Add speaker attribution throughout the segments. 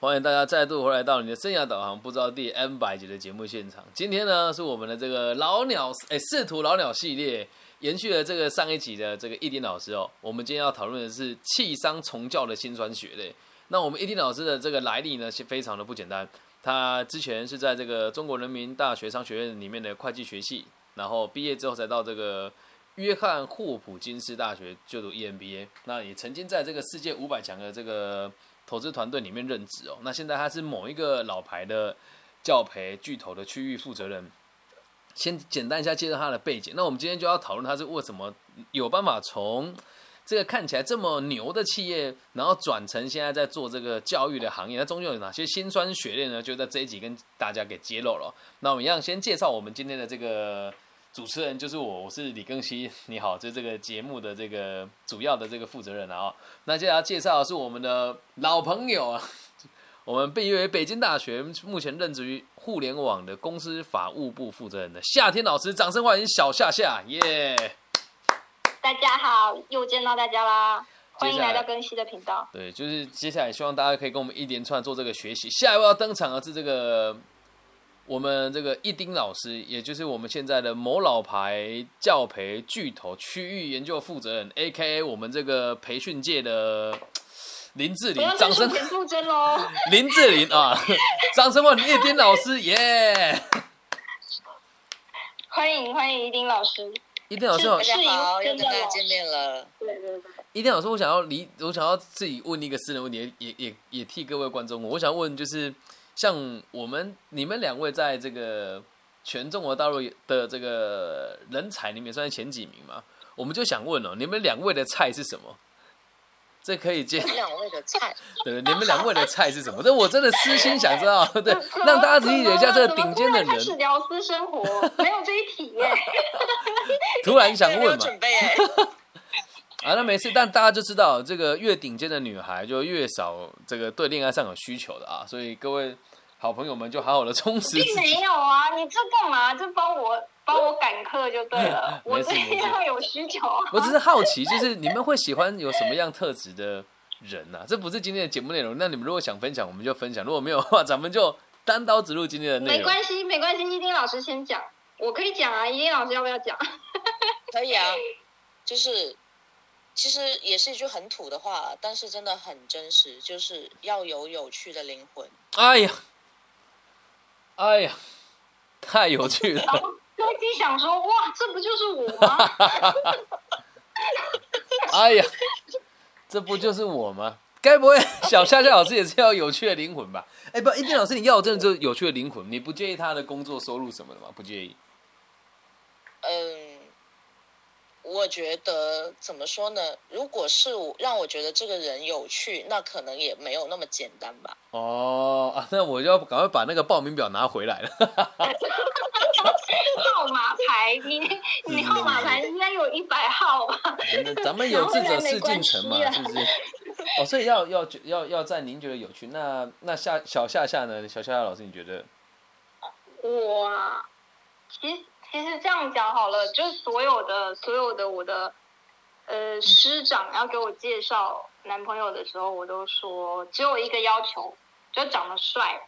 Speaker 1: 欢迎大家再度回来到你的生涯导航不知道第 N 百集的节目现场。今天呢，是我们的这个老鸟哎仕途老鸟系列，延续了这个上一集的这个易丁老师哦。我们今天要讨论的是气商从教的辛酸血泪。那我们易丁老师的这个来历呢，是非常的不简单。他之前是在这个中国人民大学商学院里面的会计学系，然后毕业之后才到这个约翰霍普金斯大学就读 EMBA。那也曾经在这个世界五百强的这个投资团队里面任职哦。那现在他是某一个老牌的教培巨头的区域负责人。先简单一下介绍他的背景。那我们今天就要讨论他是为什么有办法从这个看起来这么牛的企业，然后转成现在在做这个教育的行业。那中间有哪些辛酸血泪呢？就在这一集跟大家给揭露了。那我们一样先介绍我们今天的这个主持人，就是我，我是李庚希。你好，就这个节目的这个主要的这个负责人啊。那接下来介绍的是我们的老朋友啊，我们毕业于北京大学，目前任职于互联网的公司法务部负责人的夏天老师，掌声欢迎小夏夏，耶！
Speaker 2: 大家好，又见到大家啦！欢迎
Speaker 1: 来
Speaker 2: 到更新的频道。
Speaker 1: 对，就是接下来希望大家可以跟我们一连串做这个学习。下一位要登场的是这个我们这个一丁老师，也就是我们现在的某老牌教培巨头区域研究负责人，A K A 我们这个培训界的林志玲掌声
Speaker 2: 再说田馥甄喽！
Speaker 1: 林志玲 啊，掌声欢迎一丁老师，耶！
Speaker 2: 欢迎欢迎一丁老师。
Speaker 1: 一丁老师好
Speaker 3: 大家好，又跟大家见面了。
Speaker 2: 对对对，
Speaker 1: 一丁老师，我想要离，我想要自己问一个私人问题，也也也替各位观众。我想问，就是像我们你们两位在这个全中国大陆的这个人才里面算是前几名嘛？我们就想问哦，你们两位的菜是什么？这可以接
Speaker 3: 两位的菜，
Speaker 1: 对，你们两位的菜是什么？这我真的私心想知道，对，让大家理解一下这个顶尖的人。
Speaker 2: 聊私生活，没有这一题耶。
Speaker 1: 突然想问嘛，
Speaker 3: 准备哎。
Speaker 1: 啊，那没事，但大家就知道，这个越顶尖的女孩就越少这个对恋爱上有需求的啊，所以各位好朋友们就好好的充实自
Speaker 2: 并没。有啊，你这干嘛？这帮我帮我赶课就对了。
Speaker 1: 没
Speaker 2: 我对
Speaker 1: 事没事
Speaker 2: 要有需求。
Speaker 1: 我只是好奇，就是你们会喜欢有什么样特质的人呐、这不是今天的节目内容。那你们如果想分享，我们就分享；如果没有的话，咱们就单刀直入今天的内容。
Speaker 2: 没关系没关系，一丁老师先讲，我可以讲啊。依丁老师要不要讲？
Speaker 3: 可以啊，就是其实也是一句很土的话，但是真的很真实，就是要有有趣的灵魂。
Speaker 1: 哎呀，哎呀，太有趣了！
Speaker 2: 想说，哇，这不就是我吗？
Speaker 1: 哎呀，这不就是我吗？该不会小夏夏老师也是要有有趣的灵魂吧？哎，不，一定老师，你要的真的就是有趣的灵魂，你不介意他的工作收入什么的吗？不介意。
Speaker 3: 嗯，我觉得怎么说呢？如果是我让我觉得这个人有趣，那可能也没有那么简单吧。
Speaker 1: 哦啊，那我就要赶快把那个报名表拿回来了。
Speaker 2: 号码牌，你 你号码牌应该有一百号吧？
Speaker 1: 咱们有志者事竟成嘛，是不是？哦，所以要要要要在您觉得有趣，那那夏小夏夏呢？小夏夏老师，你觉得？
Speaker 2: 我啊，其实其实这样讲好了，就是所有的所有的我的呃师长要给我介绍男朋友的时候，我都说只有一个要求，就长得帅。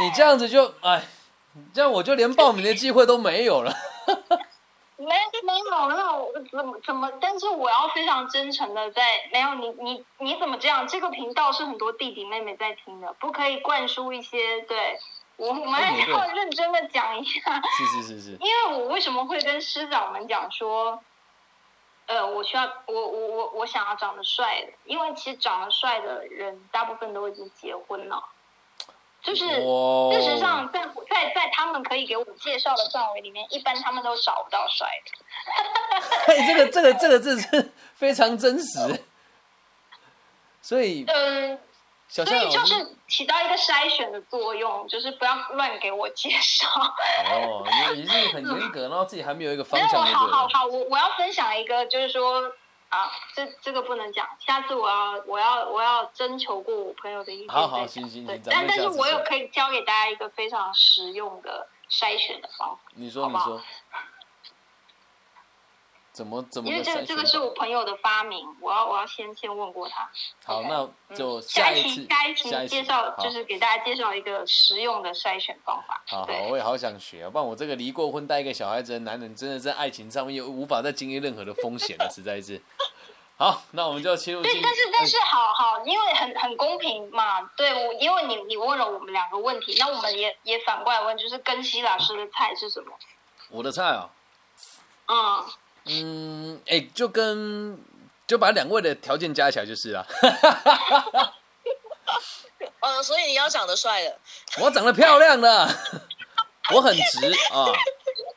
Speaker 1: 你这样子就哎，这样我就连报名的机会都没有了。
Speaker 2: 没没有没有怎么怎么？但是我要非常真诚的在没有你你你怎么这样？这个频道是很多弟弟妹妹在听的，不可以灌输一些对我我们还要认真的讲一下。
Speaker 1: 是是是是，
Speaker 2: 因为我为什么会跟师长们讲说，呃，我需要我我我我想要长得帅的，因为其实长得帅的人大部分都已经结婚了，就是事实上在在在他们可以给我介绍的范围里面，一般他们都找不到帅的。
Speaker 1: 哎，这个这个这个字是非常真实。所以
Speaker 2: 嗯，
Speaker 1: 小
Speaker 2: 所以就，是起到一个筛选的作用，就是不要乱给我介绍。
Speaker 1: 哦，你你是很严格，然后自己还没有一个方
Speaker 2: 没有，
Speaker 1: 向，对不对？
Speaker 2: 好好好，我我要分享一个，就是说啊，这这个不能讲，下次我要我要我要征求过我朋友的意见。
Speaker 1: 好好行行
Speaker 2: 对
Speaker 1: 行，
Speaker 2: 但但是我有可以教给大家一个非常实用的筛选的方法。
Speaker 1: 你说你说，怎么怎么
Speaker 2: 因为这这个是我朋友的发明，我要我要先先问过他。
Speaker 1: 好那
Speaker 2: 嗯
Speaker 1: 就
Speaker 2: 下
Speaker 1: 一
Speaker 2: 期下一期介绍就是给大家介绍一个实用的筛选方法。
Speaker 1: 好好，我也好想学啊！不然我这个离过婚带一个小孩子的男人，真的在爱情上面又无法再经历任何的风险了，实在是。好，那我们就切入。
Speaker 2: 对，但是但是好好，因为很很公平嘛，对我因为你你问了我们两个问题，那我们也也反过来问，就是根西老师的菜是什么？
Speaker 1: 我的菜啊，
Speaker 2: 嗯，
Speaker 1: 嗯，哎、就跟就把两位的条件加起来就是啊，
Speaker 3: 哦，所以你要长得帅的，
Speaker 1: 我长得漂亮的，我很直啊，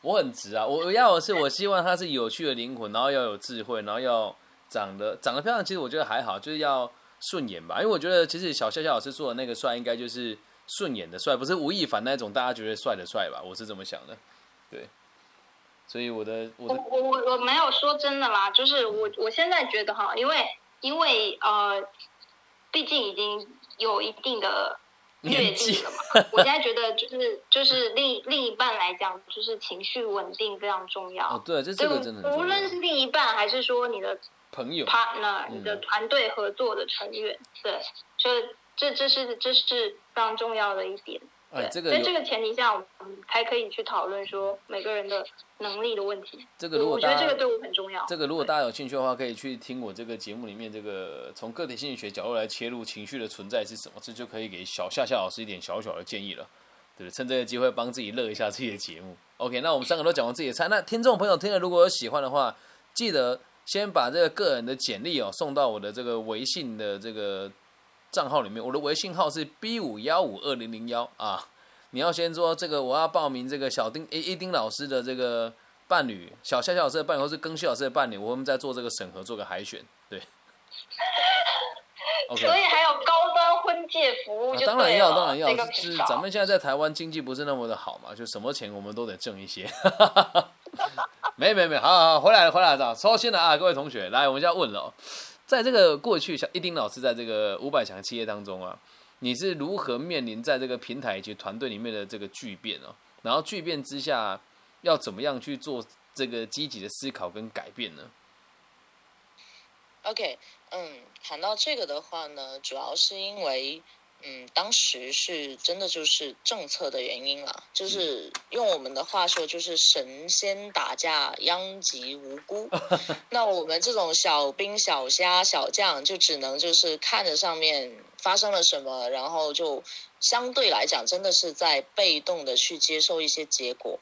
Speaker 1: 我很直啊，我我要的是我希望他是有趣的灵魂，然后要有智慧，然后要长得长得漂亮，其实我觉得还好，就是要顺眼吧，因为我觉得其实小笑笑老师做的那个帅，应该就是顺眼的帅，不是吴亦凡那种大家觉得帅的帅吧，我是这么想的，对，所以我的我
Speaker 2: 我
Speaker 1: 的
Speaker 2: 我我我没有说真的啦，就是我我现在觉得哈，因为因为呃，毕竟已经有一定的阅历了嘛，我现在觉得就是就是另另一半来讲，就是情绪稳定非常重要。
Speaker 1: 哦，对，这这，个真的
Speaker 2: 无论是另一半还是说你的
Speaker 1: 朋友
Speaker 2: ，partner、
Speaker 1: 嗯
Speaker 2: 你的团队合作的成员，对，这这这是这是非常重要的一点。
Speaker 1: 哎，
Speaker 2: 对，
Speaker 1: 这个
Speaker 2: 在这个前提下，我们才可以去讨论说每个人的能力的问题。
Speaker 1: 这个如果
Speaker 2: 我觉得这个对我很重要。
Speaker 1: 这个如果大家有兴趣的话，可以去听我这个节目里面这个从个体心理学角度来切入情绪的存在是什么，这就可以给小夏夏老师一点小小的建议了。对，趁这个机会帮自己乐一下自己的节目。OK，那我们三个都讲完自己的菜，那听众朋友听了如果有喜欢的话，记得先把这个个人的简历哦送到我的这个微信的这个账号里面，我的微信号是 B 五幺五二零零幺啊。你要先说这个，我要报名这个小丁一一丁老师的这个伴侣，小夏夏老师的伴侣，或是更新老师的伴侣，我们再做这个审核，做个海选，对。
Speaker 2: 所以还有高端婚介服务
Speaker 1: 啊当然要，当然要，
Speaker 2: 这个
Speaker 1: 就是咱们现在在台湾经济不是那么的好嘛，就什么钱我们都得挣一些。没没没，好好好，回来了回来了，收心了啊，各位同学，来我们就要问了、哦，在这个过去，像一丁老师在这个五百强企业当中啊，你是如何面临在这个平台以及团队里面的这个巨变哦？然后巨变之下，要怎么样去做这个积极的思考跟改变呢
Speaker 3: ？OK，嗯，谈到这个的话呢，主要是因为，嗯，当时是真的就是政策的原因了，就是用我们的话说，就是神仙打架，殃及无辜。那我们这种小兵、小虾、小将，就只能就是看着上面发生了什么，然后就相对来讲，真的是在被动的去接受一些结果。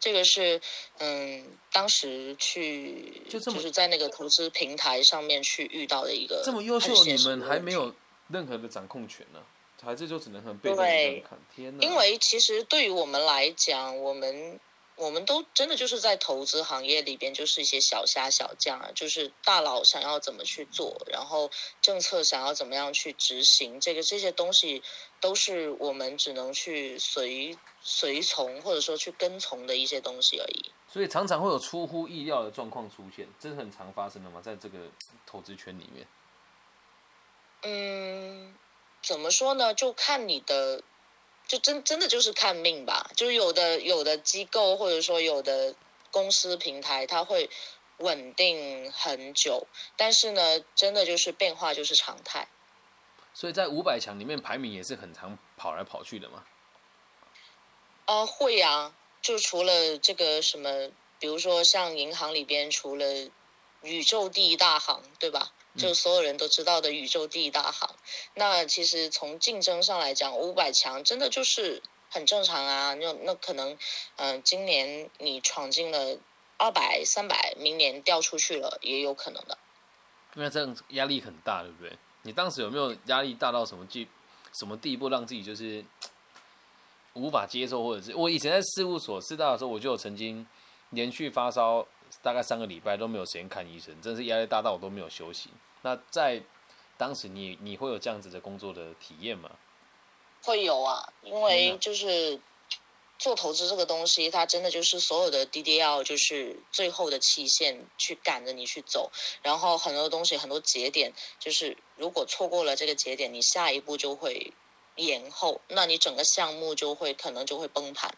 Speaker 3: 这个是，嗯，当时去
Speaker 1: 就
Speaker 3: 是在那个投资平台上面去遇到的一个
Speaker 1: 这么优秀你们还没有任何的掌控权呢、还是就只能很被动的看？天哪！
Speaker 3: 因为其实对于我们来讲，我们我们都真的就是在投资行业里边，就是一些小虾小将啊，就是大佬想要怎么去做，然后政策想要怎么样去执行，这个这些东西都是我们只能去随随从或者说去跟从的一些东西而已。
Speaker 1: 所以常常会有出乎意料的状况出现，这是很常发生的嘛，在这个投资圈里面。
Speaker 3: 嗯，怎么说呢？就看你的，就真真的就是看命吧。就是有的有的机构或者说有的公司平台，它会稳定很久，但是呢，真的就是变化就是常态。
Speaker 1: 所以在五百强里面排名也是很常跑来跑去的嘛。
Speaker 3: 啊，会啊，就除了这个什么，比如说像银行里边，除了宇宙第一大行，对吧？就所有人都知道的宇宙第一大行。那其实从竞争上来讲，五百强真的就是很正常啊。那那可能，嗯、今年你闯进了二百、三百，明年掉出去了，也有可能的。
Speaker 1: 因为这样压力很大，对不对？你当时有没有压力大到什么地什么地步，让自己就是无法接受，或者是我以前在事务所试大的时候，我就有曾经连续发烧大概三个礼拜都没有时间看医生，真是压力大到我都没有休息。那在当时你你会有这样子的工作的体验吗？
Speaker 3: 会有啊，因为就是做投资这个东西，它真的就是所有的 DDL 就是最后的期限去赶着你去走，然后很多东西很多节点，就是如果错过了这个节点，你下一步就会延后，那你整个项目就会可能就会崩盘。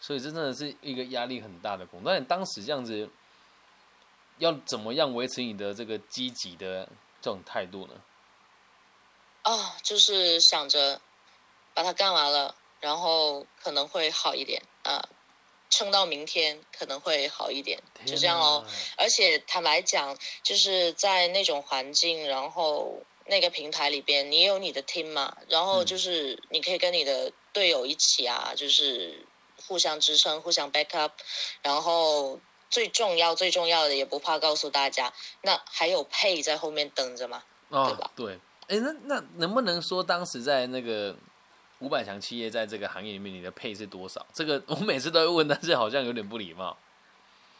Speaker 1: 所以这真的是一个压力很大的工作。那你当时这样子要怎么样维持你的这个积极的这种态度呢？
Speaker 3: 哦，就是想着把它干完了，然后可能会好一点啊，撑到明天可能会好一点，就这样哦。而且坦白讲，就是在那种环境，然后那个平台里边，你有你的 team 嘛，然后就是你可以跟你的队友一起啊，就是互相支撑、互相 back up，然后最重要、最重要的也不怕告诉大家，那还有配在后面等着嘛，对吧？
Speaker 1: 对。哎，那那能不能说当时在那个五百强企业在这个行业里面，你的配是多少？这个我每次都会问，但是好像有点不礼貌。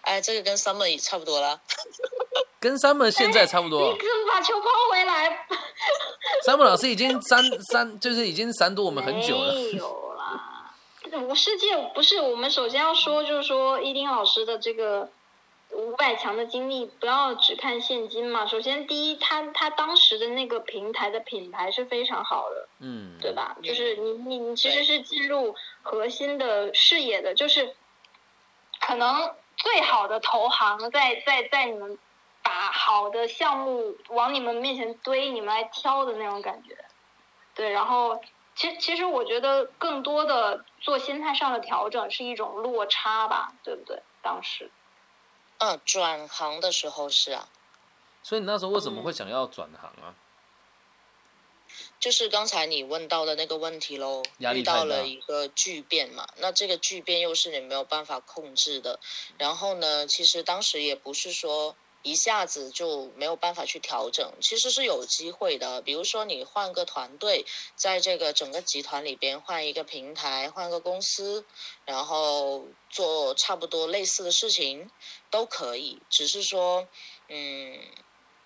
Speaker 3: 哎，这个跟 Summer 也差不多了，
Speaker 1: 跟 Summer 现在差不多。
Speaker 2: 你把球抛回来。
Speaker 1: Summer 老师已经三三，就是已经闪躲我们很久了。
Speaker 2: 没有啦，我世界不是我们首先要说，就是说伊丁老师的这个。五百强的经历，不要只看现金嘛。首先，第一，他他当时的那个平台的品牌是非常好的，
Speaker 1: 嗯，
Speaker 2: 对吧？就是你你你其实是进入核心的视野的，就是可能最好的投行在在在你们把好的项目往你们面前堆，你们来挑的那种感觉。对，然后其其实我觉得更多的做心态上的调整是一种落差吧，对不对？当时。
Speaker 3: 嗯，转行的时候是啊，
Speaker 1: 所以你那时候为什么会想要转行啊？
Speaker 3: 就是刚才你问到的那个问题喽，遇到了一个巨变嘛，那这个巨变又是你没有办法控制的。然后呢，其实当时也不是说。一下子就没有办法去调整，其实是有机会的。比如说你换个团队，在这个整个集团里边换一个平台、换个公司，然后做差不多类似的事情都可以。只是说，嗯，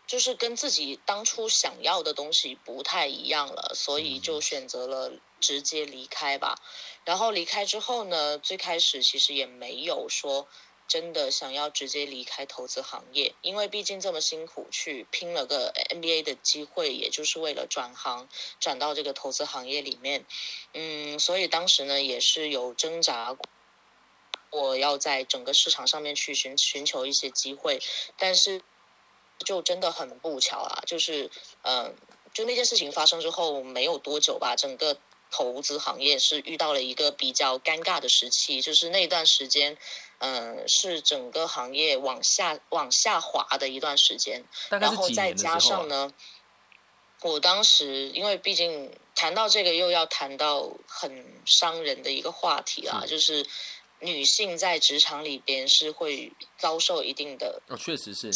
Speaker 3: 就是跟自己当初想要的东西不太一样了，所以就选择了直接离开吧。然后离开之后呢，最开始其实也没有说。真的想要直接离开投资行业，因为毕竟这么辛苦去拼了个 MBA 的机会，也就是为了转行转到这个投资行业里面。嗯，所以当时呢也是有挣扎，我要在整个市场上面去寻寻求一些机会，但是就真的很不巧啊，就是嗯，就那件事情发生之后没有多久吧，整个投资行业是遇到了一个比较尴尬的时期，就是那段时间。嗯，是整个行业往下往下滑的一段时间，然后再加上呢，我当时因为毕竟谈到这个又要谈到很伤人的一个话题啊，就是女性在职场里边是会遭受一定的，
Speaker 1: 哦，确实是，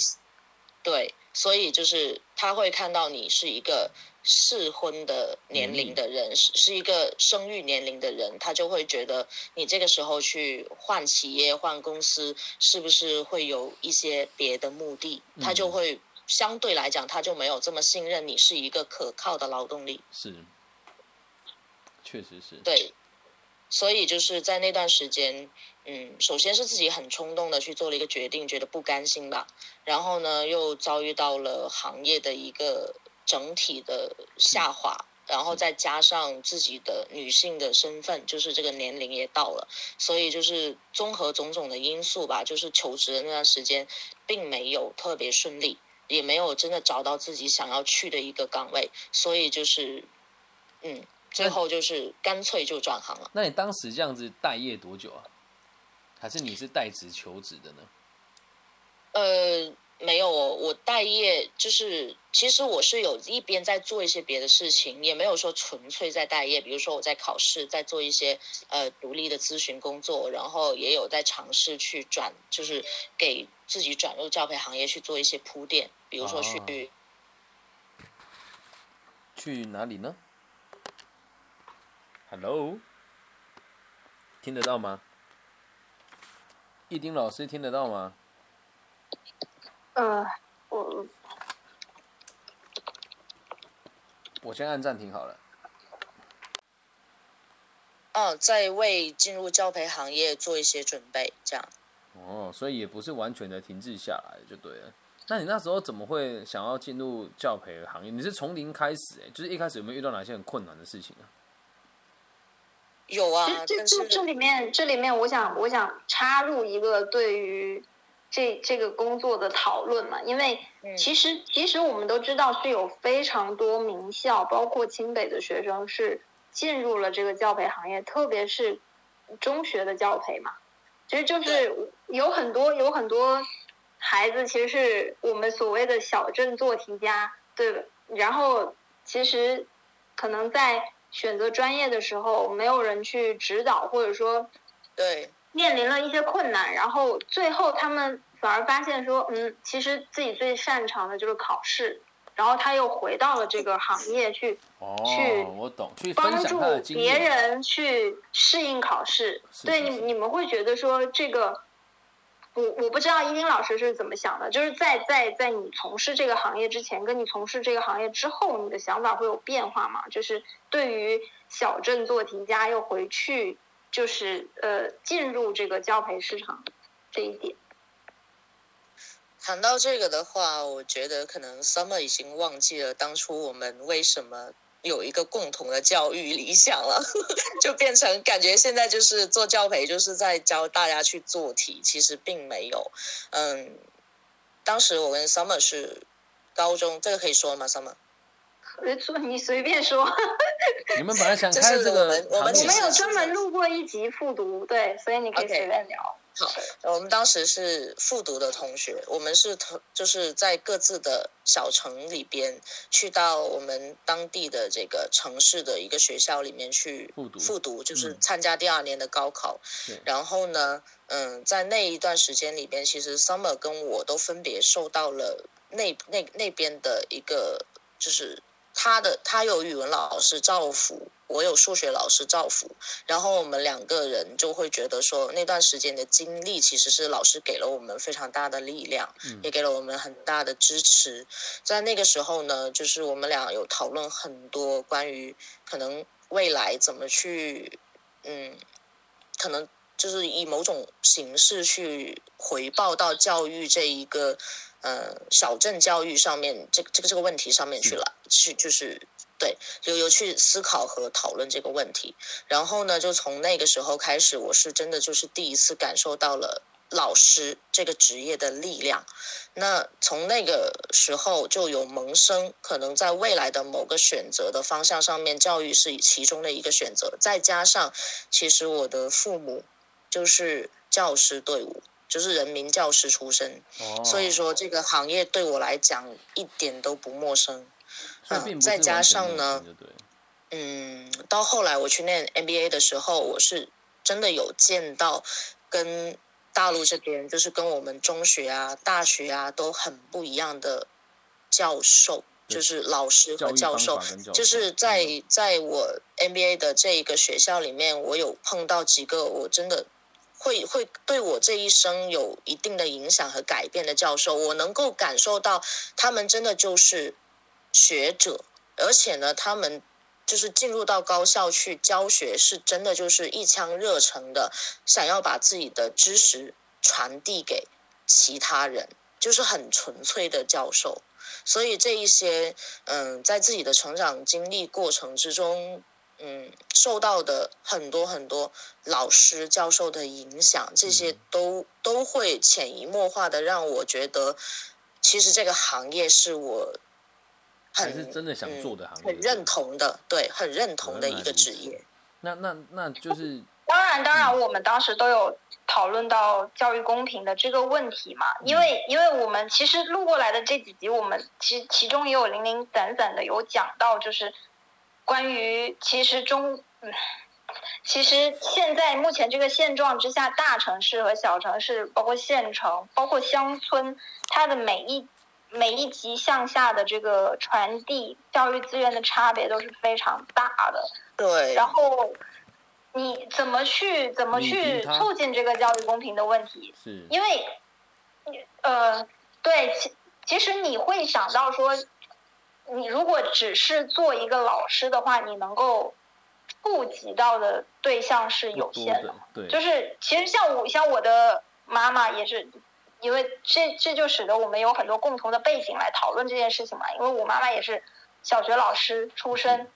Speaker 3: 对，所以就是他会看到你是一个。适婚的年龄的人是是一个生育年龄的人，他就会觉得你这个时候去换企业换公司，是不是会有一些别的目的？他就会相对来讲，他就没有这么信任你是一个可靠的劳动力。
Speaker 1: 是，确实是。
Speaker 3: 对，所以就是在那段时间，嗯，首先是自己很冲动的去做了一个决定，觉得不甘心吧，然后呢，又遭遇到了行业的一个。整体的下滑，然后再加上自己的女性的身份，就是这个年龄也到了，所以就是综合种种的因素吧，就是求职的那段时间并没有特别顺利，也没有真的找到自己想要去的一个岗位，所以就是，嗯，最后就是干脆就转行了。
Speaker 1: 那你当时这样子待业多久啊？还是你是代职求职的呢？
Speaker 3: 呃。没有，我待业就是，其实我是有一边在做一些别的事情，也没有说纯粹在待业。比如说我在考试，在做一些呃独立的咨询工作，然后也有在尝试去转，就是给自己转入教培行业去做一些铺垫。比如说去
Speaker 1: 去哪里呢？Hello，听得到吗？一丁老师听得到吗？
Speaker 2: 呃，我
Speaker 1: 我先按暂停好了。
Speaker 3: 哦，在为进入教培行业做一些准备，这样。
Speaker 1: 哦，所以也不是完全的停滞下来就对了。那你那时候怎么会想要进入教培行业？你是从零开始，哎，就是一开始有没有遇到哪些很困难的事情啊？
Speaker 3: 有啊，
Speaker 2: 这这这里面这里面，我想我想插入一个对于。这这个工作的讨论嘛，因为
Speaker 3: 嗯。
Speaker 2: 其实其实我们都知道是有非常多名校，包括清北的学生是进入了这个教培行业，特别是中学的教培嘛，其实就是有很多有很多孩子其实是我们所谓的小镇做题家，对吧？然后其实可能在选择专业的时候，没有人去指导，或者说
Speaker 3: 对，
Speaker 2: 面临了一些困难，然后最后他们反而发现说，嗯，其实自己最擅长的就是考试，然后他又回到了这个行业去
Speaker 1: 哦
Speaker 2: 去，
Speaker 1: 我懂，去
Speaker 2: 帮助。别人去适应考试。对你，你们会觉得说这个，我我不知道依丁老师是怎么想的，就是在在在你从事这个行业之前，跟你从事这个行业之后，你的想法会有变化吗？就是对于小镇做题家又回去，就是呃进入这个教培市场这一点。
Speaker 3: 谈到这个的话，我觉得可能 Summer 已经忘记了当初我们为什么有一个共同的教育理想了，就变成感觉现在就是做教培就是在教大家去做题，其实并没有。嗯，当时我跟 Summer 是高中，这个可以说吗？Summer？
Speaker 2: 呃，说你随便说，
Speaker 1: 你们本来想
Speaker 3: 就是
Speaker 1: 开这个
Speaker 3: 我们我们
Speaker 2: 我们有专门录过一集复读，对，所以你可以随便聊。
Speaker 3: 我们当时是复读的同学，我们是同就是在各自的小城里边，去到我们当地的这个城市的一个学校里面去
Speaker 1: 复读。
Speaker 3: 复读就是
Speaker 1: 嗯。
Speaker 3: 参加第二年的高考。
Speaker 1: 对。
Speaker 3: 然后呢，嗯，在那一段时间里边，其实 Summer 跟我都分别受到了那那那边的一个，就是他的他有语文老师赵福，我有数学老师赵福，然后我们两个人就会觉得说，那段时间的经历其实是老师给了我们非常大的力量，
Speaker 1: 嗯
Speaker 3: 也给了我们很大的支持。在那个时候呢，就是我们俩有讨论很多关于可能未来怎么去，嗯，可能就是以某种形式去回报到教育这一个呃小镇教育上面这个这个这个问题上面去了，去就是对，有有去思考和讨论这个问题。然后呢，就从那个时候开始，我是真的就是第一次感受到了老师这个职业的力量。那从那个时候就有萌生，可能在未来的某个选择的方向上面，教育是其中的一个选择。再加上，其实我的父母就是教师队伍，就是人民教师出身，
Speaker 1: 哦，
Speaker 3: 所以说这个行业对我来讲一点都不陌生。嗯再加上呢嗯，到后来我去念 MBA 的时候，我是真的有见到跟大陆这边，就是跟我们中学啊、大学啊都很不一样的教授，就是老师和教授就是在
Speaker 1: 嗯。
Speaker 3: 在我 MBA 的这一个学校里面，我有碰到几个我真的会会对我这一生有一定的影响和改变的教授，我能够感受到他们真的就是学者，而且呢，他们就是进入到高校去教学，是真的就是一腔热诚的，想要把自己的知识传递给其他人，就是很纯粹的教授。所以这一些，嗯，在自己的成长经历过程之中，嗯，受到的很多很多老师教授的影响，这些
Speaker 1: 嗯。
Speaker 3: 都都会潜移默化的让我觉得，其实这个行业是我很
Speaker 1: 还是真的想做的行业，
Speaker 3: 很认同的，对，很认同的一个职业。
Speaker 1: 那那那就是
Speaker 2: 当然，当
Speaker 1: 嗯。
Speaker 2: 然，我们当时都有讨论到教育公平的这个问题嘛，
Speaker 1: 嗯。
Speaker 2: 因为因为我们其实录过来的这几集，我们其其中也有零零散散的有讲到，就是关于其实中，嗯，其实现在目前这个现状之下，大城市和小城市，包括县城，包括乡村，它的每一每一级向下的这个传递教育资源的差别都是非常大的。
Speaker 3: 对，
Speaker 2: 然后你怎么去怎么去促进这个教育公平的问题？
Speaker 1: 是
Speaker 2: 因为，呃，对，其其实你会想到说，你如果只是做一个老师的话，你能够触及到的对象是有限的
Speaker 1: 的。，对，
Speaker 2: 就是其实像我像我的妈妈也是，因为这这就使得我们有很多共同的背景来讨论这件事情嘛。因为我妈妈也是小学老师出身，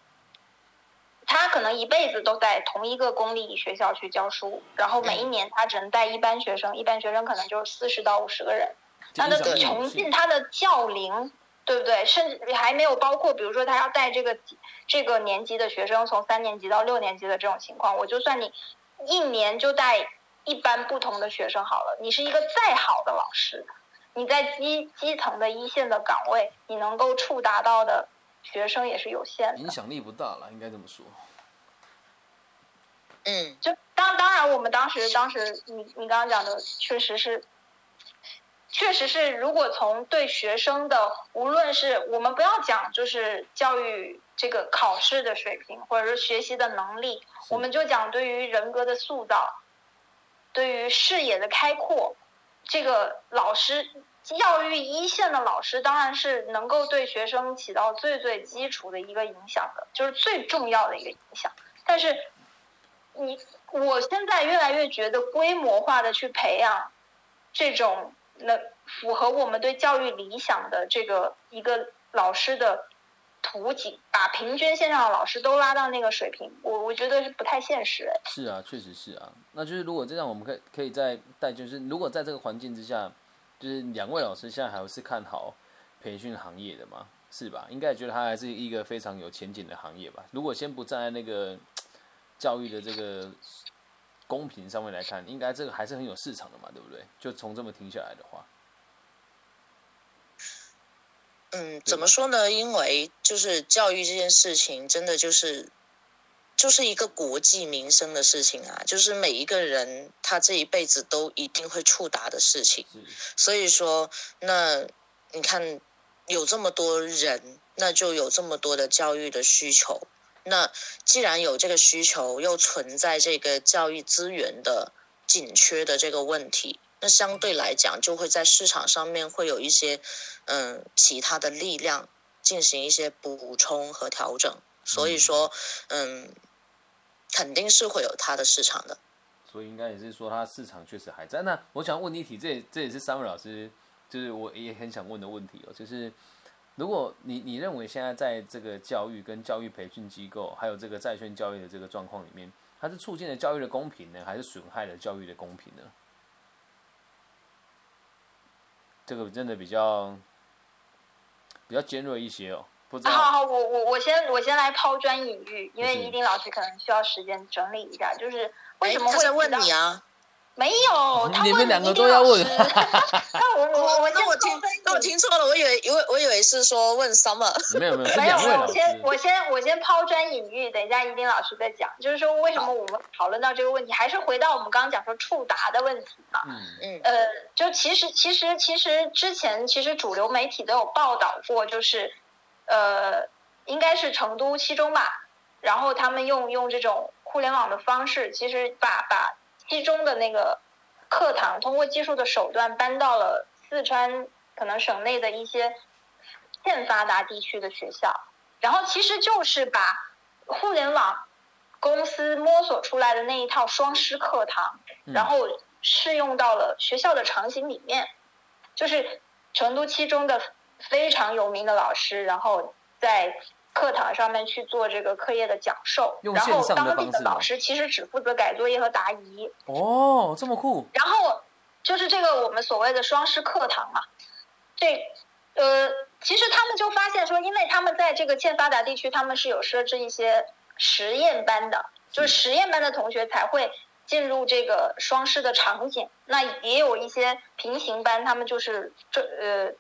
Speaker 2: 她可能一辈子都在同一个公立学校去教书，然后每一年她只能带一班学生，一班学生可能就四十到五十个人，他的
Speaker 1: 影响力
Speaker 2: 重
Speaker 1: 有限
Speaker 2: 进他的教龄，对不对？甚至还没有包括，比如说他要带这个这个年级的学生从三年级到六年级的这种情况，我就算你一年就带一班不同的学生好了，你是一个再好的老师，你在基基层的一线的岗位，你能够触达到的学生也是有限的
Speaker 1: 影。响力不大了，应该这么说。
Speaker 3: 嗯，
Speaker 2: 就当当然，我们当时当时你你刚刚讲的确实是，确实是，如果从对学生的，无论是我们不要讲就是教育这个考试的水平，或者是学习的能力，我们就讲对于人格的塑造，对于视野的开阔，这个老师。教育一线的老师当然是能够对学生起到最最基础的一个影响的，就是最重要的一个影响。但是你我现在越来越觉得规模化的去培养这种能符合我们对教育理想的这个一个老师的图景，把平均线上的老师都拉到那个水平，我我觉得是不太现实。哎
Speaker 1: 是啊，确实是啊。那就是如果这样，我们可以可以再带，就是如果在这个环境之下，就是两位老师现在还是看好培训行业的吗，是吧？应该觉得它还是一个非常有前景的行业吧。如果先不站在那个教育的这个公平上面来看，应该这个还是很有市场的嘛，对不对？就从这么听下来的话，
Speaker 3: 嗯，怎么说呢？因为就是教育这件事情，真的就是就是一个国计民生的事情啊，就是每一个人他这一辈子都一定会触达的事情。所以说，那你看有这么多人，那就有这么多的教育的需求。那既然有这个需求，又存在这个教育资源的紧缺的这个问题，那相对来讲就会在市场上面会有一些嗯其他的力量进行一些补充和调整。所以说，嗯，肯定是会有它的市场的。
Speaker 1: 所以应该也是说它市场确实还在。那我想问你一题，这也这也是三位老师，就是我也很想问的问题哦，就是如果你你认为现在在这个教育跟教育培训机构，还有这个债券教育的这个状况里面，它是促进了教育的公平呢，还是损害了教育的公平呢？这个真的比较比较尖锐一些哦，不知道。
Speaker 2: 好好，我我我先我先来抛砖引玉，因为
Speaker 1: 是
Speaker 2: 一丁老师可能需要时间整理一下，就是为
Speaker 3: 哎
Speaker 2: 什么会
Speaker 3: 问你啊？
Speaker 2: 没有，他问
Speaker 1: 你们两个都要问
Speaker 2: 那我我我
Speaker 3: 那我听那我听错了，我以为以为我以为是说问 Summer。
Speaker 1: 没有没有，是
Speaker 2: 没有。我先我先我先抛砖引玉，等一下一丁老师再讲。就是说，为什么我们讨论到这个问题，还是回到我们刚刚讲说触达的问题嘛？
Speaker 1: 嗯
Speaker 3: 嗯
Speaker 2: 呃，就其实其实其实之前其实主流媒体都有报道过，就是呃，应该是成都七中吧，然后他们用用这种互联网的方式，其实把把七中的那个课堂通过技术的手段搬到了四川可能省内的一些欠发达地区的学校，然后其实就是把互联网公司摸索出来的那一套双师课堂，
Speaker 1: 嗯
Speaker 2: 然后适用到了学校的场景里面，就是成都七中的非常有名的老师，然后在课堂上面去做这个课业的讲授，然后当地的老师其实只负责改作业和答疑，
Speaker 1: 哦，这么酷，
Speaker 2: 然后就是这个我们所谓的双师课堂嘛，这呃，其实他们就发现说，因为他们在这个欠发达地区，他们是有设置一些实验班的，就是实验班的同学才会进入这个双师的场景。那也有一些平行班，他们就是这呃。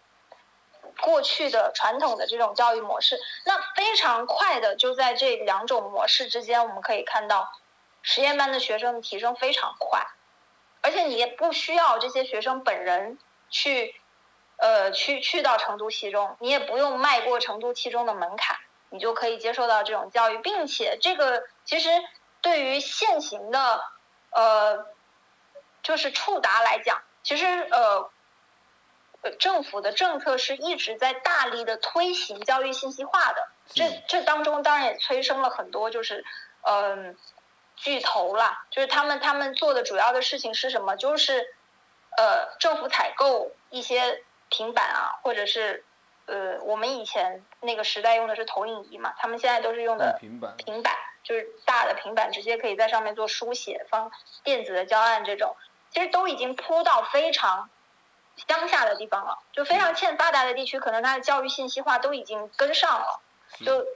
Speaker 2: 过去的传统的这种教育模式，那非常快的就在这两种模式之间，我们可以看到实验班的学生提升非常快，而且你也不需要这些学生本人去，呃，去去到成都七中，你也不用迈过成都七中的门槛，你就可以接受到这种教育，并且这个其实对于现行的呃，就是触达来讲，其实呃。呃，政府的政策是一直在大力的推行教育信息化的，这这当中当然也催生了很多就是，嗯、巨头啦，就是他们他们做的主要的事情是什么？就是，呃，政府采购一些平板啊，或者是，呃，我们以前那个时代用的是投影仪嘛，他们现在都是用的
Speaker 1: 平板，
Speaker 2: 平板，就是大的平板直接可以在上面做书写、放电子的教案这种，其实都已经铺到非常乡下的地方了，就非常欠发达的地区，可能它的教育信息化都已经跟上了，就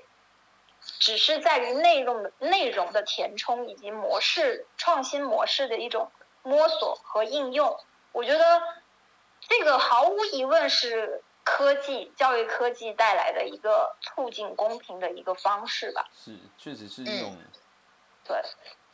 Speaker 2: 只是在于内容的内容的填充以及模式创新模式的一种摸索和应用。我觉得这个毫无疑问是科技教育科技带来的一个促进公平的一个方式吧。
Speaker 1: 是，确实是一种，
Speaker 2: 对，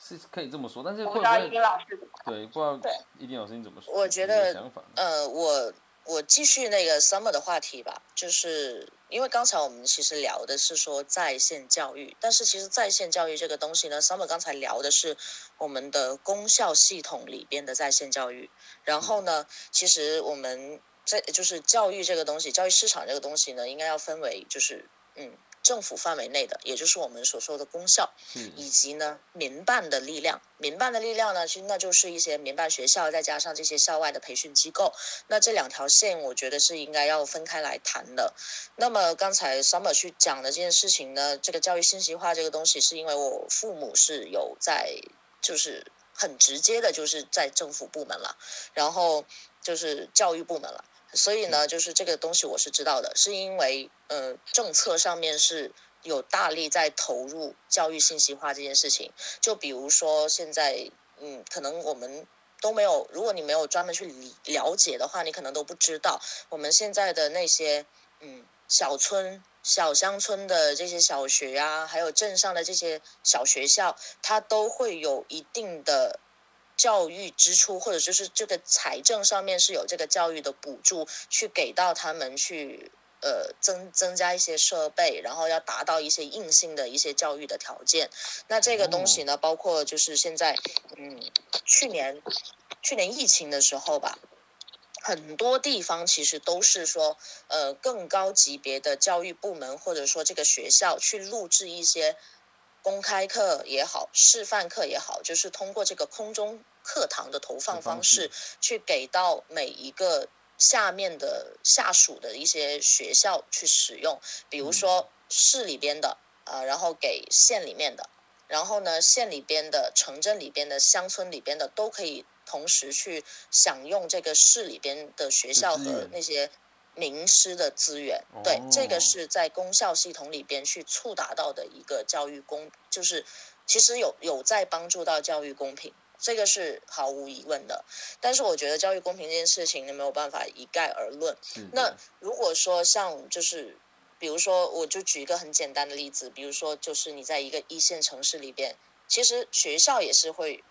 Speaker 1: 是可以这么说。但是
Speaker 2: 我不知道
Speaker 1: 会不会
Speaker 2: 一丁老师
Speaker 1: 对，不知道
Speaker 2: 对
Speaker 1: 一丁老师你怎么说？
Speaker 3: 我觉得
Speaker 1: 想法，
Speaker 3: 呃，我我继续那个 summer 的话题吧，就是因为刚才我们其实聊的是说在线教育，但是其实在线教育这个东西呢，summer 刚才聊的是我们的公校系统里边的在线教育，然后呢，其实我们在就是教育这个东西，教育市场这个东西呢，应该要分为就是嗯。政府范围内的，也就是我们所说的公校，
Speaker 1: 是
Speaker 3: 以及呢民办的力量。民办的力量呢，其实那就是一些民办学校，再加上这些校外的培训机构。那这两条线，我觉得是应该要分开来谈的。那么刚才 Summer 去讲的这件事情呢，这个教育信息化这个东西，是因为我父母是有在，就是很直接的，就是在政府部门了，然后就是教育部门了。所以呢，就是这个东西我是知道的，是因为呃政策上面是有大力在投入教育信息化这件事情。就比如说现在，嗯，可能我们都没有，如果你没有专门去理了解的话，你可能都不知道我们现在的那些嗯小村、小乡村的这些小学啊，还有镇上的这些小学校，它都会有一定的。教育支出，或者就是这个财政上面是有这个教育的补助，去给到他们去呃增增加一些设备，然后要达到一些硬性的一些教育的条件。那这个东西呢，包括就是现在嗯去年去年疫情的时候吧，很多地方其实都是说呃更高级别的教育部门或者说这个学校去录制一些。公开课也好，示范课也好，就是通过这个空中课堂的投放方式，去给到每一个下面的下属的一些学校去使用。比如说市里边的，呃，然后给县里面的，然后呢，县里边的、城镇里边的、乡村里边的，都可以同时去享用这个市里边的学校和那些。名师的资源，对这个是在公校系统里边去触达到的一个教育公，就是其实有有在帮助到教育公平，这个是毫无疑问的。但是我觉得教育公平这件事情，你没有办法一概而论。那如果说像就是，比如说我就举一个很简单的例子，比如说就是你在一个一线城市里边，其实学校也是会，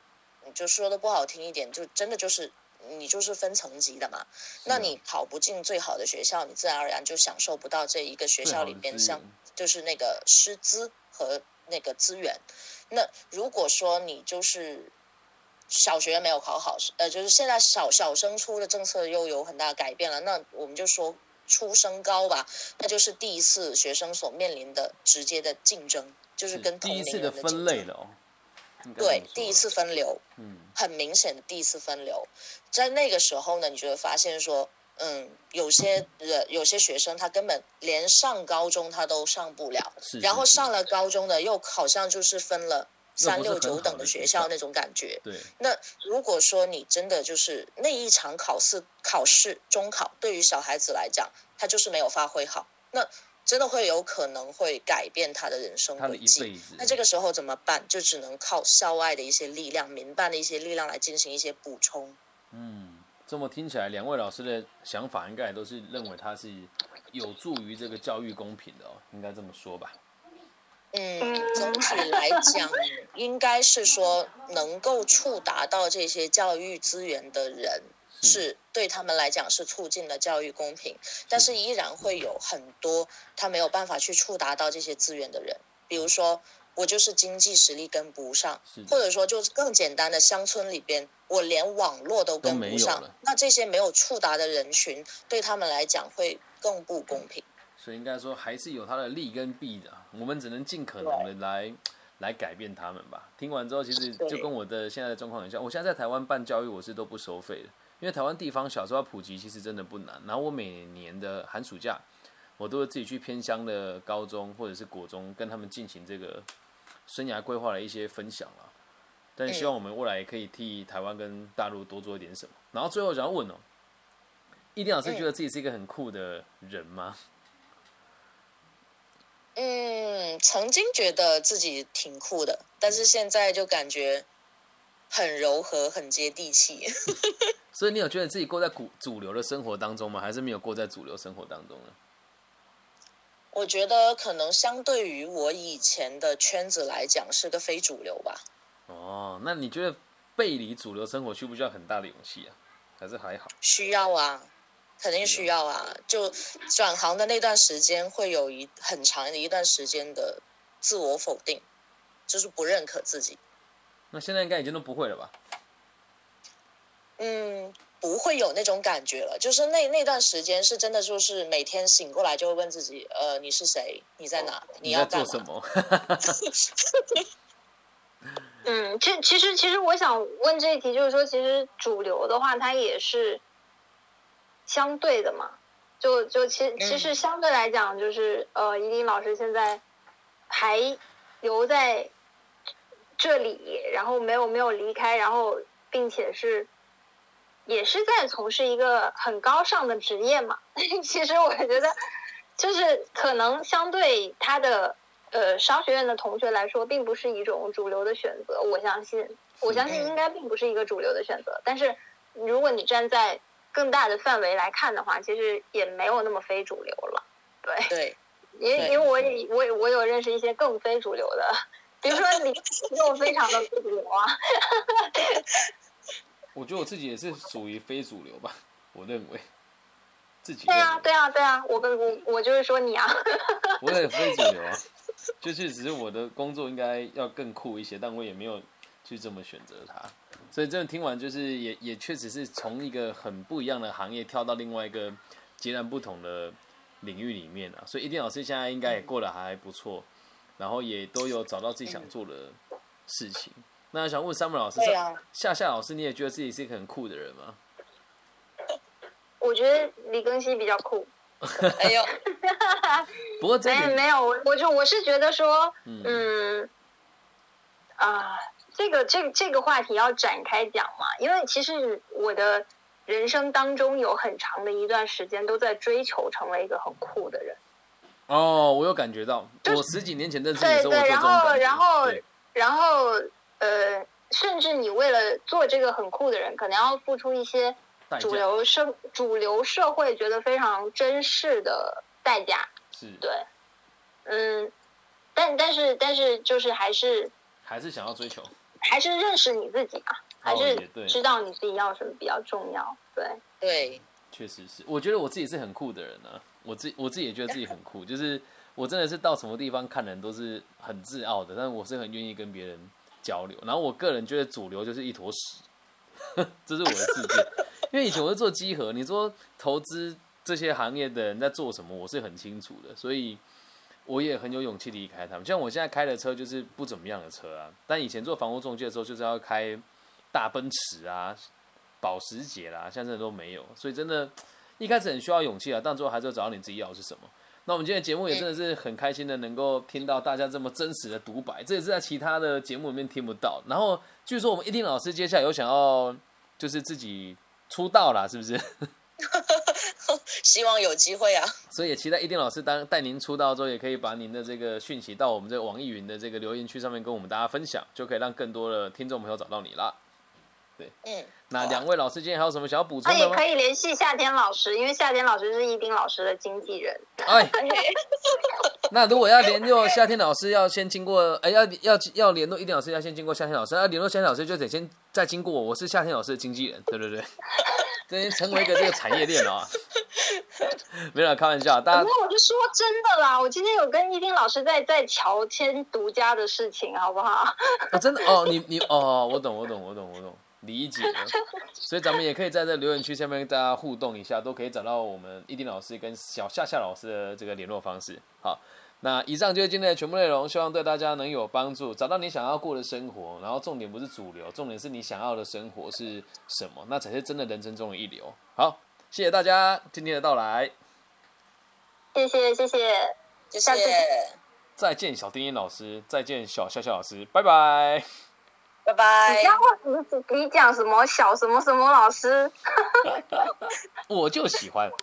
Speaker 3: 就说的不好听一点，就真的就是。你就是分层级的嘛，那你考不进最好的学校，你自然而然就享受不到这一个学校里边像就是那个师资和那个资源。那如果说你就是小学没有考好，呃，就是现在小小升初的政策又有很大改变了，那我们就说初升高吧，那就是第一次学生所面临的直接的竞争，就是跟
Speaker 1: 第一次的分类了哦。
Speaker 3: 对，第一次分流，嗯，很明显的第一次分流，在那个时候呢，你就会发现说，嗯，有些人有些学生他根本连上高中他都上不了，然后上了高中的又好像就是分了三六九等的学校那种感觉。
Speaker 1: 对，
Speaker 3: 那如果说你真的就是那一场考试考试中考，对于小孩子来讲，他就是没有发挥好，那。真的会有可能会改变他的人生轨迹。那这个时候怎么办？就只能靠校外的一些力量、民办的一些力量来进行一些补充。
Speaker 1: 嗯，这么听起来，两位老师的想法应该也都是认为它是有助于这个教育公平的哦，应该这么说吧？
Speaker 3: 嗯，总体来讲，应该是说能够触达到这些教育资源的人。是对他们来讲是促进了教育公平，但是依然会有很多他没有办法去触达到这些资源的人，比如说我就是经济实力跟不上，或者说就是更简单的乡村里边，我连网络都跟不上，那这些没有触达的人群对他们来讲会更不公平。
Speaker 1: 所以应该说还是有它的利跟弊的，我们只能尽可能的来来改变他们吧。听完之后，其实就跟我的现在的状况很像，我现在在台湾办教育，我是都不收费的。因为台湾地方小时候普及其实真的不难，然后我每年的寒暑假，我都会自己去偏乡的高中或者是国中跟他们进行这个生涯规划的一些分享啊。但希望我们未来也可以替台湾跟大陆多做一点什么。然后最后想要问哦，易定老师觉得自己是一个很酷的人吗？
Speaker 3: 嗯，曾经觉得自己挺酷的，但是现在就感觉很柔和、很接地气。
Speaker 1: 所以你有觉得自己过在主主流的生活当中吗？还是没有过在主流生活当中呢？
Speaker 3: 我觉得可能相对于我以前的圈子来讲，是个非主流吧。
Speaker 1: 哦，那你觉得背离主流生活需不需要很大的勇气啊？还是还好？
Speaker 3: 需要啊，肯定需要啊。就转行的那段时间，会有一很长的一段时间的自我否定，就是不认可自己。
Speaker 1: 那现在应该已经都不会了吧？
Speaker 3: 嗯，不会有那种感觉了。就是那那段时间是真的，就是每天醒过来就会问自己：呃，你是谁？你在哪？
Speaker 1: 你
Speaker 3: 要
Speaker 1: 做什么？
Speaker 2: 嗯，其其实其实我想问这一题，就是说，其实主流的话，它也是相对的嘛。就就其其实相对来讲，就是呃，怡林老师现在还留在这里，然后没有没有离开，然后并且是也是在从事一个很高尚的职业嘛。其实我觉得，就是可能相对他的。呃，商学院的同学来说，并不是一种主流的选择。我相信，我相信应该并不是一个主流的选择。但是，如果你站在更大的范围来看的话，其实也没有那么非主流了。对
Speaker 3: 对，
Speaker 2: 因为因为我也我我有认识一些更非主流的，比如说 你又非常的非主流啊。
Speaker 1: 我觉得我自己也是属于非主流吧，我认为自己。
Speaker 2: 对啊，对啊，对啊，我跟我我就是说你啊。
Speaker 1: 我也非主流啊。就是只是我的工作应该要更酷一些，但我也没有去这么选择它。所以真的听完，就是也也确实是从一个很不一样的行业跳到另外一个截然不同的领域里面啊。所以一定老师现在应该也过得还不错，然后也都有找到自己想做的事情。那想问三木老师，夏夏老师，你也觉得自己是一个很酷的人吗？
Speaker 2: 我觉得李庚希比较酷。
Speaker 3: 哎呦，
Speaker 1: 不过这
Speaker 2: 没有，我就我是觉得说，嗯，啊，这个这这个话题要展开讲嘛，因为其实我的人生当中有很长的一段时间都在追求成为一个很酷的人。
Speaker 1: 哦，我有感觉到，我十几年前认识的时候，
Speaker 2: 对对，然后然后然后呃，甚至你为了做这个很酷的人，可能要付出一些。主流社主流社会觉得非常珍视的代价，
Speaker 1: 是
Speaker 2: 对，嗯，但但是但是就是还是
Speaker 1: 还是想要追求，
Speaker 2: 还是认识你自己啊，还是知道你自己要什么比较重要，对。
Speaker 3: 对，
Speaker 1: 确实是，我觉得我自己是很酷的人呢，我自我自己也觉得自己很酷，就是我真的是到什么地方看人都是很自傲的，但是我是很愿意跟别人交流，然后我个人觉得主流就是一坨屎，这是我的世界。因为以前我是做集合，你说投资这些行业的人在做什么，我是很清楚的，所以我也很有勇气离开他们。像我现在开的车就是不怎么样的车啊，但以前做房屋中介的时候就是要开大奔驰啊、保时捷啦，现在都没有，所以真的，一开始很需要勇气啊，但最后还是要找到你自己要的是什么。那我们今天节目也真的是很开心的，能够听到大家这么真实的独白，这也是在其他的节目里面听不到。然后据说我们一定老师接下来有想要就是自己。出道啦是不是？
Speaker 3: 希望有机会啊！
Speaker 1: 所以也期待一定老师当带您出道之后，也可以把您的这个讯息到我们这个网易云的这个留言区上面跟我们大家分享，就可以让更多的听众朋友找到你啦。对，嗯，那两位老师今天还有什么想要补充的
Speaker 2: 吗？也可以联系夏天老师，因为夏天老师是一丁老师的经纪人。哎，
Speaker 1: 那如果要联络夏天老师，要先经过，哎，要要要联络一丁老师，要先经过夏天老师，要联络夏天老师就得先再经过我，我是夏天老师的经纪人，对对对，这成为一个这个产业链啊。没有开玩笑，大家。
Speaker 2: 那我就说真的啦，我今天有跟一丁老师在在乔迁独家的事情，好不好？
Speaker 1: 啊，真的哦，你你哦，我懂我懂我懂我懂。理解，所以咱们也可以在这留言区下面跟大家互动一下，都可以找到我们一丁老师跟小夏夏老师的这个联络方式。好，那以上就是今天的全部内容，希望对大家能有帮助，找到你想要过的生活。然后重点不是主流，重点是你想要的生活是什么，那才是真的人生中的一流。好，谢谢大家今天的到来，
Speaker 2: 谢谢谢谢，
Speaker 3: 谢谢。
Speaker 1: 再见小丁丁老师，再见小笑笑老师，拜拜。
Speaker 3: 拜拜
Speaker 2: 你。刚问你你讲什么小什么什么老师？
Speaker 1: 我就喜欢。